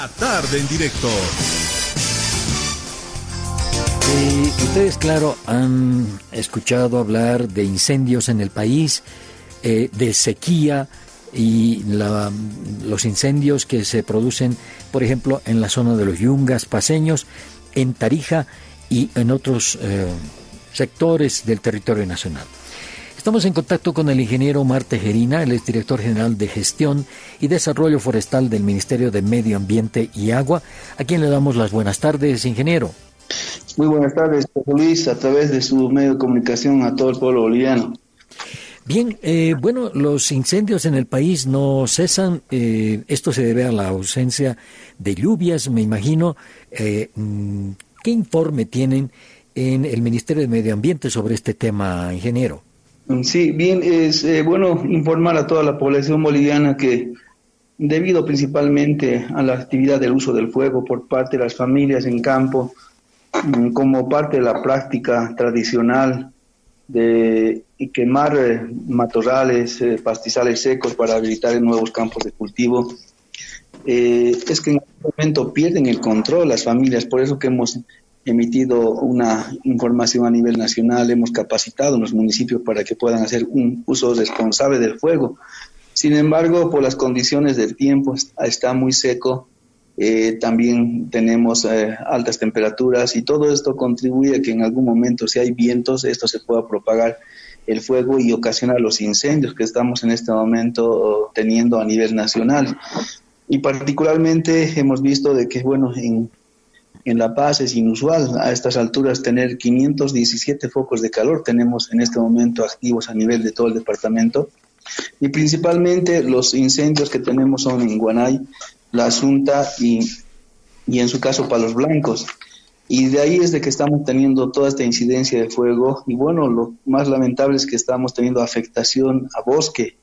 La tarde en directo. ustedes, claro, han escuchado hablar de incendios en el país, eh, de sequía y los incendios que se producen, por ejemplo, en la zona de los yungas paseños, en Tarija y en otros eh, sectores del territorio nacional. Estamos en contacto con el ingeniero Omar Tejerina, el director general de Gestión y Desarrollo Forestal del Ministerio de Medio Ambiente y Agua, a quien le damos las buenas tardes, ingeniero. Muy buenas tardes, Luis, a través de su medio de comunicación a todo el pueblo boliviano. Bien, eh, bueno, los incendios en el país no cesan. Eh, esto se debe a la ausencia de lluvias, me imagino. Eh, mm, ¿Qué informe tienen en el Ministerio de Medio Ambiente sobre este tema, ingeniero? Sí, bien, es eh, bueno informar a toda la población boliviana que debido principalmente a la actividad del uso del fuego por parte de las familias en campo, mm, como parte de la práctica tradicional de quemar eh, matorrales, eh, pastizales secos para habilitar nuevos campos de cultivo, es que en algún momento pierden el control las familias, por eso que hemos emitido una información a nivel nacional, hemos capacitado a los municipios para que puedan hacer un uso responsable del fuego. Sin embargo, por las condiciones del tiempo, está muy seco, eh, también tenemos eh, altas temperaturas y todo esto contribuye a que en algún momento, si hay vientos, esto se pueda propagar el fuego y ocasionar los incendios que estamos en este momento teniendo a nivel nacional. Y particularmente hemos visto de que, bueno, en en La Paz es inusual a estas alturas tener 517 focos de calor. Tenemos en este momento activos a nivel de todo el departamento. Y principalmente los incendios que tenemos son en Guanay, La Asunta y, y en su caso Palos Blancos. Y de ahí es de que estamos teniendo toda esta incidencia de fuego. Y bueno, lo más lamentable es que estamos teniendo afectación a bosque.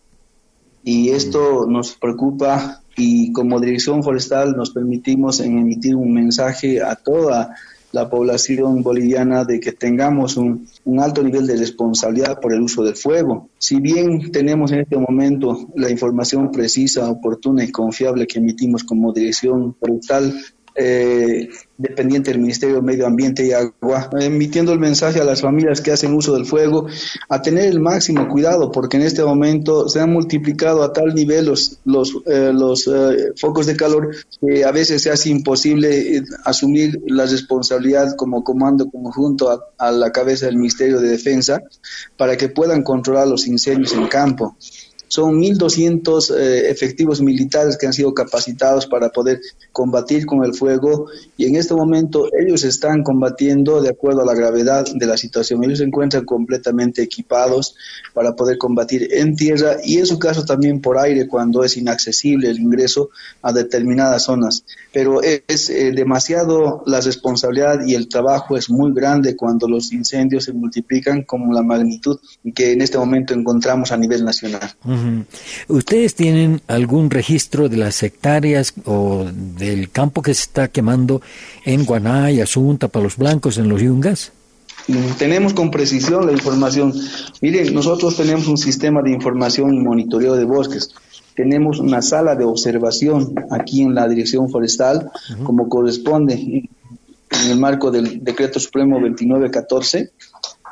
Y esto nos preocupa y como Dirección Forestal nos permitimos en emitir un mensaje a toda la población boliviana de que tengamos un, alto nivel de responsabilidad por el uso del fuego. Si bien tenemos en este momento la información precisa, oportuna y confiable que emitimos como Dirección Forestal, eh, dependiente del Ministerio de Medio Ambiente y Agua, emitiendo el mensaje a las familias que hacen uso del fuego a tener el máximo cuidado, porque en este momento se han multiplicado a tal nivel los, los, eh, los eh, focos de calor que a veces se hace imposible asumir la responsabilidad como comando conjunto a la cabeza del Ministerio de Defensa para que puedan controlar los incendios en campo. Son 1.200 eh, efectivos militares que han sido capacitados para poder combatir con el fuego y en este momento ellos están combatiendo de acuerdo a la gravedad de la situación. Ellos se encuentran completamente equipados para poder combatir en tierra y en su caso también por aire cuando es inaccesible el ingreso a determinadas zonas. Pero es eh, demasiado la responsabilidad y el trabajo es muy grande cuando los incendios se multiplican como la magnitud que en este momento encontramos a nivel nacional. ¿Ustedes tienen algún registro de las hectáreas o del campo que se está quemando en Guanay, Asunta, Palos Blancos, en los Yungas? Tenemos con precisión la información. Miren, nosotros tenemos un sistema de información y monitoreo de bosques. Tenemos una sala de observación aquí en la Dirección Forestal, como corresponde en el marco del Decreto Supremo 2914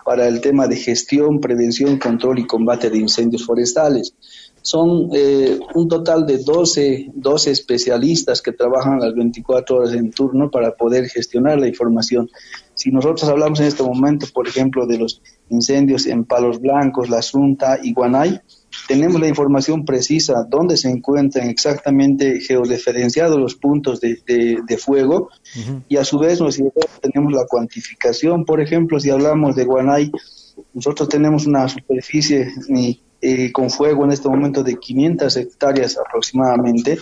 para el tema de gestión, prevención, control y combate de incendios forestales. Son eh, un total de 12, 12 especialistas que trabajan las 24 horas en turno para poder gestionar la información. Si nosotros hablamos en este momento, por ejemplo, de los incendios en Palos Blancos, La Asunta y Guanay, tenemos la información precisa dónde se encuentran exactamente georeferenciados los puntos de, fuego y a su vez nosotros tenemos la cuantificación. Por ejemplo, si hablamos de Guanay, nosotros tenemos una superficie eh, con fuego en este momento de 500 hectáreas aproximadamente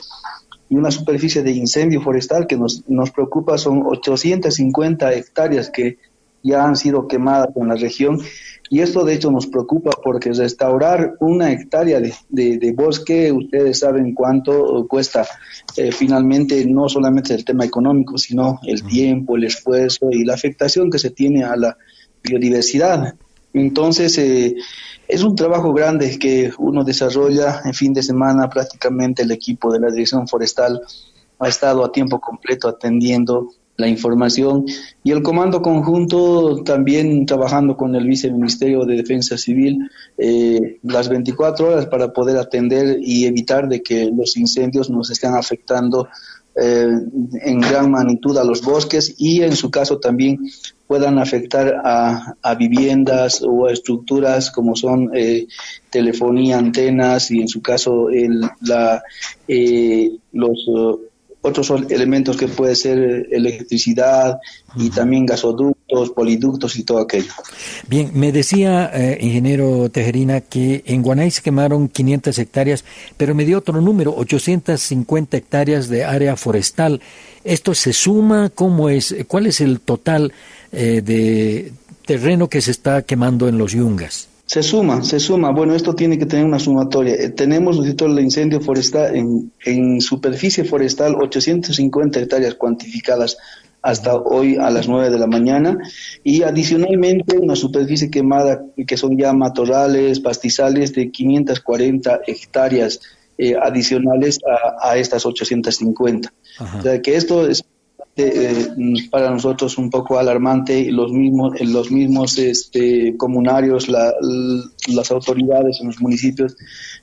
y una superficie de incendio forestal que nos, nos preocupa son 850 hectáreas que ya han sido quemadas en la región y esto de hecho nos preocupa porque restaurar una hectárea de, bosque, ustedes saben cuánto cuesta. Eh, finalmente, no solamente el tema económico, sino el tiempo, el esfuerzo y la afectación que se tiene a la biodiversidad. Entonces, eh, es un trabajo grande que uno desarrolla en fin de semana. Prácticamente el equipo de la Dirección Forestal ha estado a tiempo completo atendiendo la información y el Comando Conjunto también trabajando con el Viceministerio de Defensa Civil eh, las 24 horas para poder atender y evitar de que los incendios nos estén afectando eh, en gran magnitud a los bosques y en su caso también puedan afectar a, viviendas o a estructuras como son eh, telefonía, antenas y en su caso el, la, los otros elementos que puede ser eh, electricidad y también gasoductos, poliductos y todo aquello. Bien, me decía, eh, ingeniero Tejerina, que en Guanay se quemaron 500 hectáreas, pero me dio otro número, 850 hectáreas de área forestal. ¿Esto se suma? ¿Cómo es? ¿Cuál es el total eh, de terreno que se está quemando en los yungas? Se suma, se suma. Bueno, esto tiene que tener una sumatoria. Eh, tenemos el incendio forestal en, en superficie forestal 850 hectáreas cuantificadas hasta hoy a las 9 de la mañana y adicionalmente una superficie quemada que son ya matorrales, pastizales de 540 hectáreas eh, adicionales a, a, estas 850. O sea que esto es eh, para nosotros un poco alarmante los mismos los mismos este, comunarios las autoridades en los municipios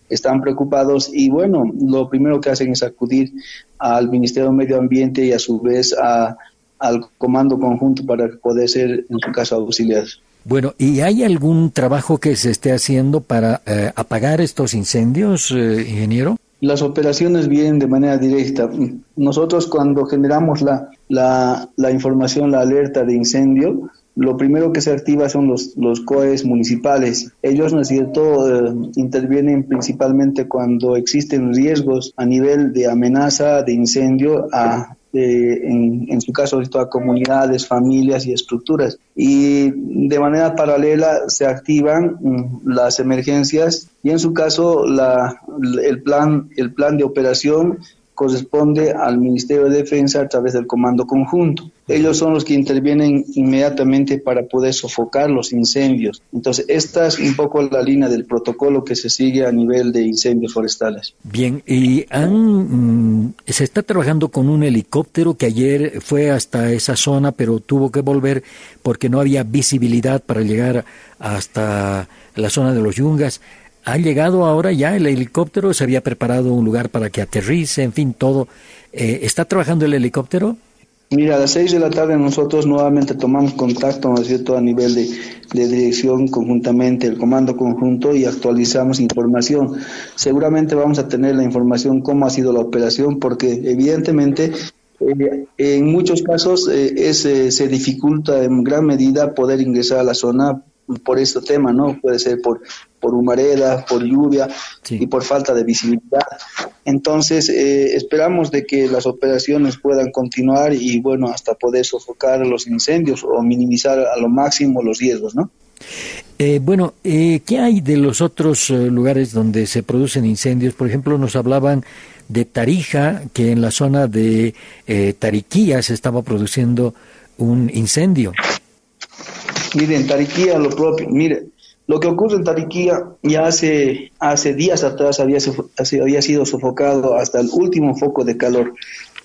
están preocupados y bueno lo primero que hacen es acudir al Ministerio de Medio Ambiente y a su vez al comando conjunto para poder ser en su caso auxiliados. Bueno, ¿y hay algún trabajo que se esté haciendo para eh, apagar estos incendios, eh, ingeniero? las operaciones vienen de manera directa. Nosotros cuando generamos la, la, la, información, la alerta de incendio, lo primero que se activa son los, los COEs municipales. Ellos, ¿no es cierto?, eh, intervienen principalmente cuando existen riesgos a nivel de amenaza de incendio a en, en, su caso a comunidades, familias y estructuras. Y de manera paralela se activan mm, las emergencias y en su caso la, el, plan, el plan de operación corresponde al Ministerio de Defensa a través del Comando Conjunto. Ellos son los que intervienen inmediatamente para poder sofocar los incendios. Entonces, esta es un poco la línea del protocolo que se sigue a nivel de incendios forestales. Bien, y han, mm, se está trabajando con un helicóptero que ayer fue hasta esa zona, pero tuvo que volver porque no había visibilidad para llegar hasta la zona de los yungas ha llegado ahora ya el helicóptero, se había preparado un lugar para que aterrice, en fin, todo. Eh, ¿Está trabajando el helicóptero? Mira, a las seis de la tarde nosotros nuevamente tomamos contacto, ¿no es cierto?, a nivel de, dirección conjuntamente, el comando conjunto y actualizamos información. Seguramente vamos a tener la información cómo ha sido la operación, porque evidentemente eh, en muchos casos eh, se dificulta en gran medida poder ingresar a la zona por este tema, ¿no? Puede ser por, por humareda, por lluvia y por falta de visibilidad. Entonces, eh, esperamos de que las operaciones puedan continuar y, bueno, hasta poder sofocar los incendios o minimizar a lo máximo los riesgos, ¿no? Eh, bueno, eh, ¿qué hay de los otros lugares donde se producen incendios? Por ejemplo, nos hablaban de Tarija, que en la zona de Tariquía se estaba produciendo un incendio. Mire, en Tariquía lo propio, mire, lo que ocurre en Tariquía ya hace, hace días atrás había, sido sofocado hasta el último foco de calor.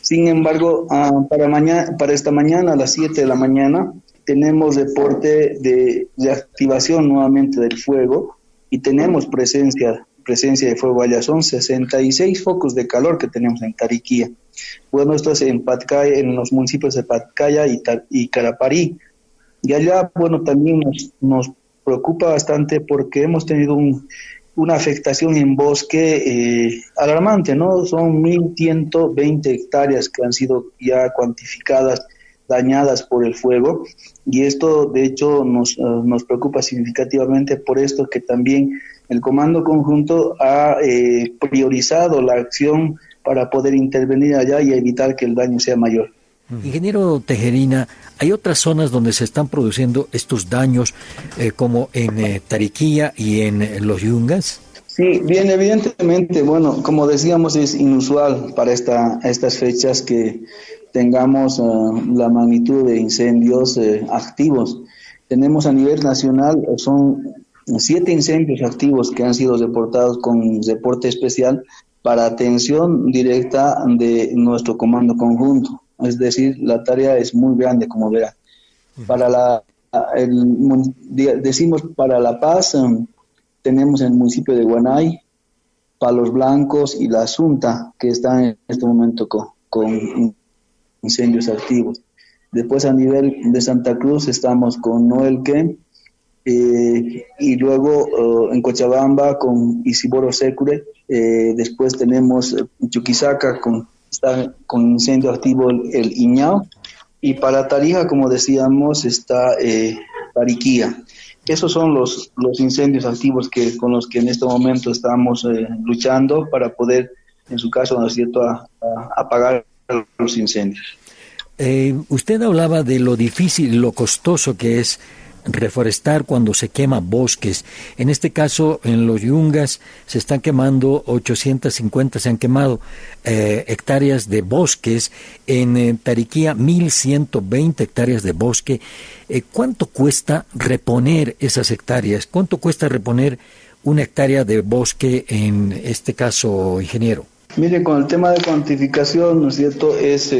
Sin embargo, ah, para, mañana, para esta mañana, a las 7 de la mañana, tenemos reporte de, activación nuevamente del fuego y tenemos presencia, presencia de fuego allá. Son 66 focos de calor que tenemos en Tariquía. Bueno, esto es en Patcaya, en los municipios de Patcaya y, y Caraparí. Y allá, bueno, también nos, preocupa bastante porque hemos tenido una afectación en bosque eh, alarmante, ¿no? Son 1.120 hectáreas que han sido ya cuantificadas, dañadas por el fuego, y esto de hecho nos, eh, nos preocupa significativamente por esto que también el Comando Conjunto ha eh, priorizado la acción para poder intervenir allá y evitar que el daño sea mayor. Ingeniero Tejerina, ¿hay otras zonas donde se están produciendo estos daños eh, como en eh, Tariquía y en los Yungas? Sí, bien, evidentemente, bueno, como decíamos, es inusual para esta, estas fechas que tengamos uh, la magnitud de incendios activos. Tenemos a nivel nacional, son siete incendios activos que han sido reportados con reporte especial para atención directa de nuestro comando conjunto. Es decir, la tarea es muy grande, como verán. Para la, decimos para La Paz, em, tenemos en el municipio de Guanay, Palos Blancos y La Asunta, que están en este momento con, con incendios activos. Después a nivel de Santa Cruz estamos con Noel Ken eh, y luego eh, en Cochabamba con Isiboro Secure. Eh, después tenemos Chuquisaca con, está con incendio activo el, Iñao. Y para Tarija, como decíamos, está Pariquía. Esos son los, los incendios activos que, con los que en este momento estamos luchando para poder, en su caso, ¿no cierto?, apagar los incendios. usted hablaba de lo difícil, lo costoso que es reforestar cuando se quema bosques. En este caso, en los yungas se están quemando 850, se han quemado eh, hectáreas de bosques. En eh, Tariquía, 1120 hectáreas de bosque. Eh, ¿Cuánto cuesta reponer esas hectáreas? ¿Cuánto cuesta reponer una hectárea de bosque en este caso, ingeniero? Mire, con el tema de cuantificación, ¿no es cierto? Es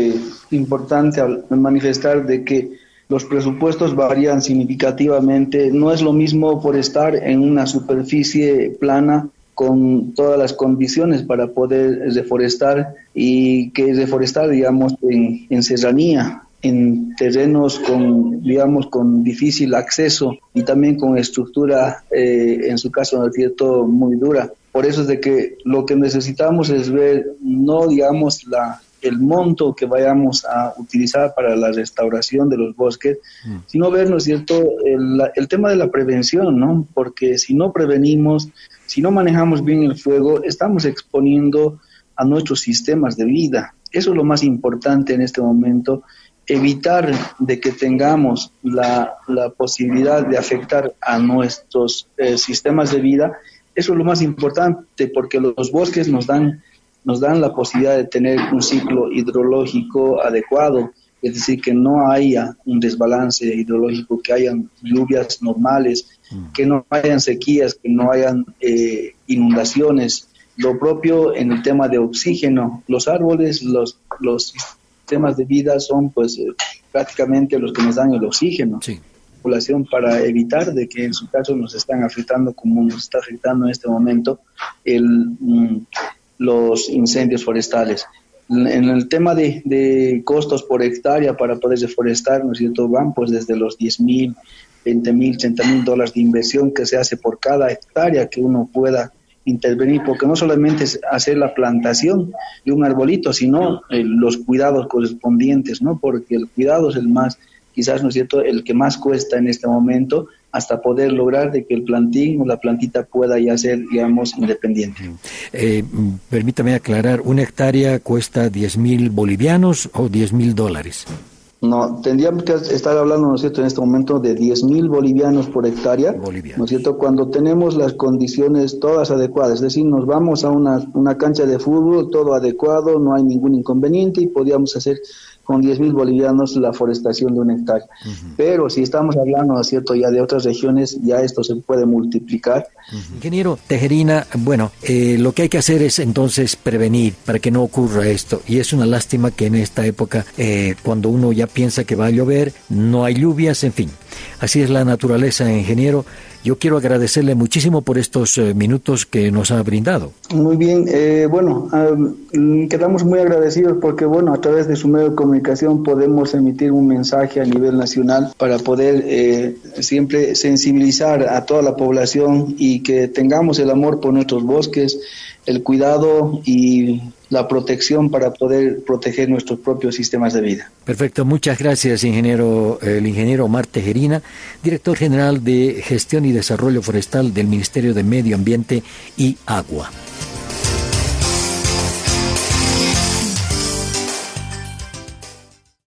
importante manifestar de que los presupuestos varían significativamente. No es lo mismo por estar en una superficie plana con todas las condiciones para poder deforestar y que deforestar, digamos, en, en serranía, en terrenos con, digamos, con difícil acceso y también con estructura, eh, en su caso, ¿no cierto?, muy dura. Por eso es de que lo que necesitamos es ver, no, digamos, la, el monto que vayamos a utilizar para la restauración de los bosques, mm. sino ver, ¿no es cierto?, el, el, tema de la prevención, ¿no? Porque si no prevenimos, si no manejamos bien el fuego, estamos exponiendo a nuestros sistemas de vida. Eso es lo más importante en este momento, evitar de que tengamos la, la posibilidad de afectar a nuestros eh, sistemas de vida. Eso es lo más importante porque los bosques nos dan nos dan la posibilidad de tener un ciclo hidrológico adecuado, es decir, que no haya un desbalance hidrológico, que hayan lluvias normales, mm. que no hayan sequías, que no hayan eh, inundaciones. Lo propio en el tema de oxígeno, los árboles, los, los sistemas de vida son pues eh, prácticamente los que nos dan el oxígeno. Sí población para evitar de que en su caso nos están afectando como nos está afectando en este momento el, mm, los incendios forestales. En el tema de, costos por hectárea para poder deforestar, ¿no es cierto? Van pues desde los 10 mil, 20 mil, 30 mil dólares de inversión que se hace por cada hectárea que uno pueda intervenir, porque no solamente es hacer la plantación de un arbolito, sino eh, los cuidados correspondientes, ¿no? Porque el cuidado es el más, quizás, ¿no es cierto?, el que más cuesta en este momento hasta poder lograr de que el plantín o la plantita pueda ya ser, digamos, independiente. Eh, permítame aclarar, ¿una hectárea cuesta 10 mil bolivianos o 10 mil dólares? No, tendríamos que estar hablando, ¿no es cierto?, en este momento de 10 mil bolivianos por hectárea, ¿no es cierto?, cuando tenemos las condiciones todas adecuadas, es decir, nos vamos a una, una cancha de fútbol, todo adecuado, no hay ningún inconveniente y podríamos hacer con 10.000 bolivianos la forestación de un hectárea. Pero si estamos hablando, cierto?, ya de otras regiones, ya esto se puede multiplicar. Ingeniero Tejerina, bueno, eh, lo que hay que hacer es entonces prevenir para que no ocurra esto. Y es una lástima que en esta época, eh, cuando uno ya piensa que va a llover, no hay lluvias, en fin. Así es la naturaleza, ingeniero. Yo quiero agradecerle muchísimo por estos eh, minutos que nos ha brindado. Muy bien, eh, bueno, quedamos muy agradecidos porque, bueno, a través de su medio de comunicación podemos emitir un mensaje a nivel nacional para poder eh, siempre sensibilizar a toda la población y que tengamos el amor por nuestros bosques, el cuidado y la protección para poder proteger nuestros propios sistemas de vida. Perfecto, muchas gracias, ingeniero, el ingeniero Omar Tejerina, director general de Gestión y Desarrollo Forestal del Ministerio de Medio Ambiente y Agua.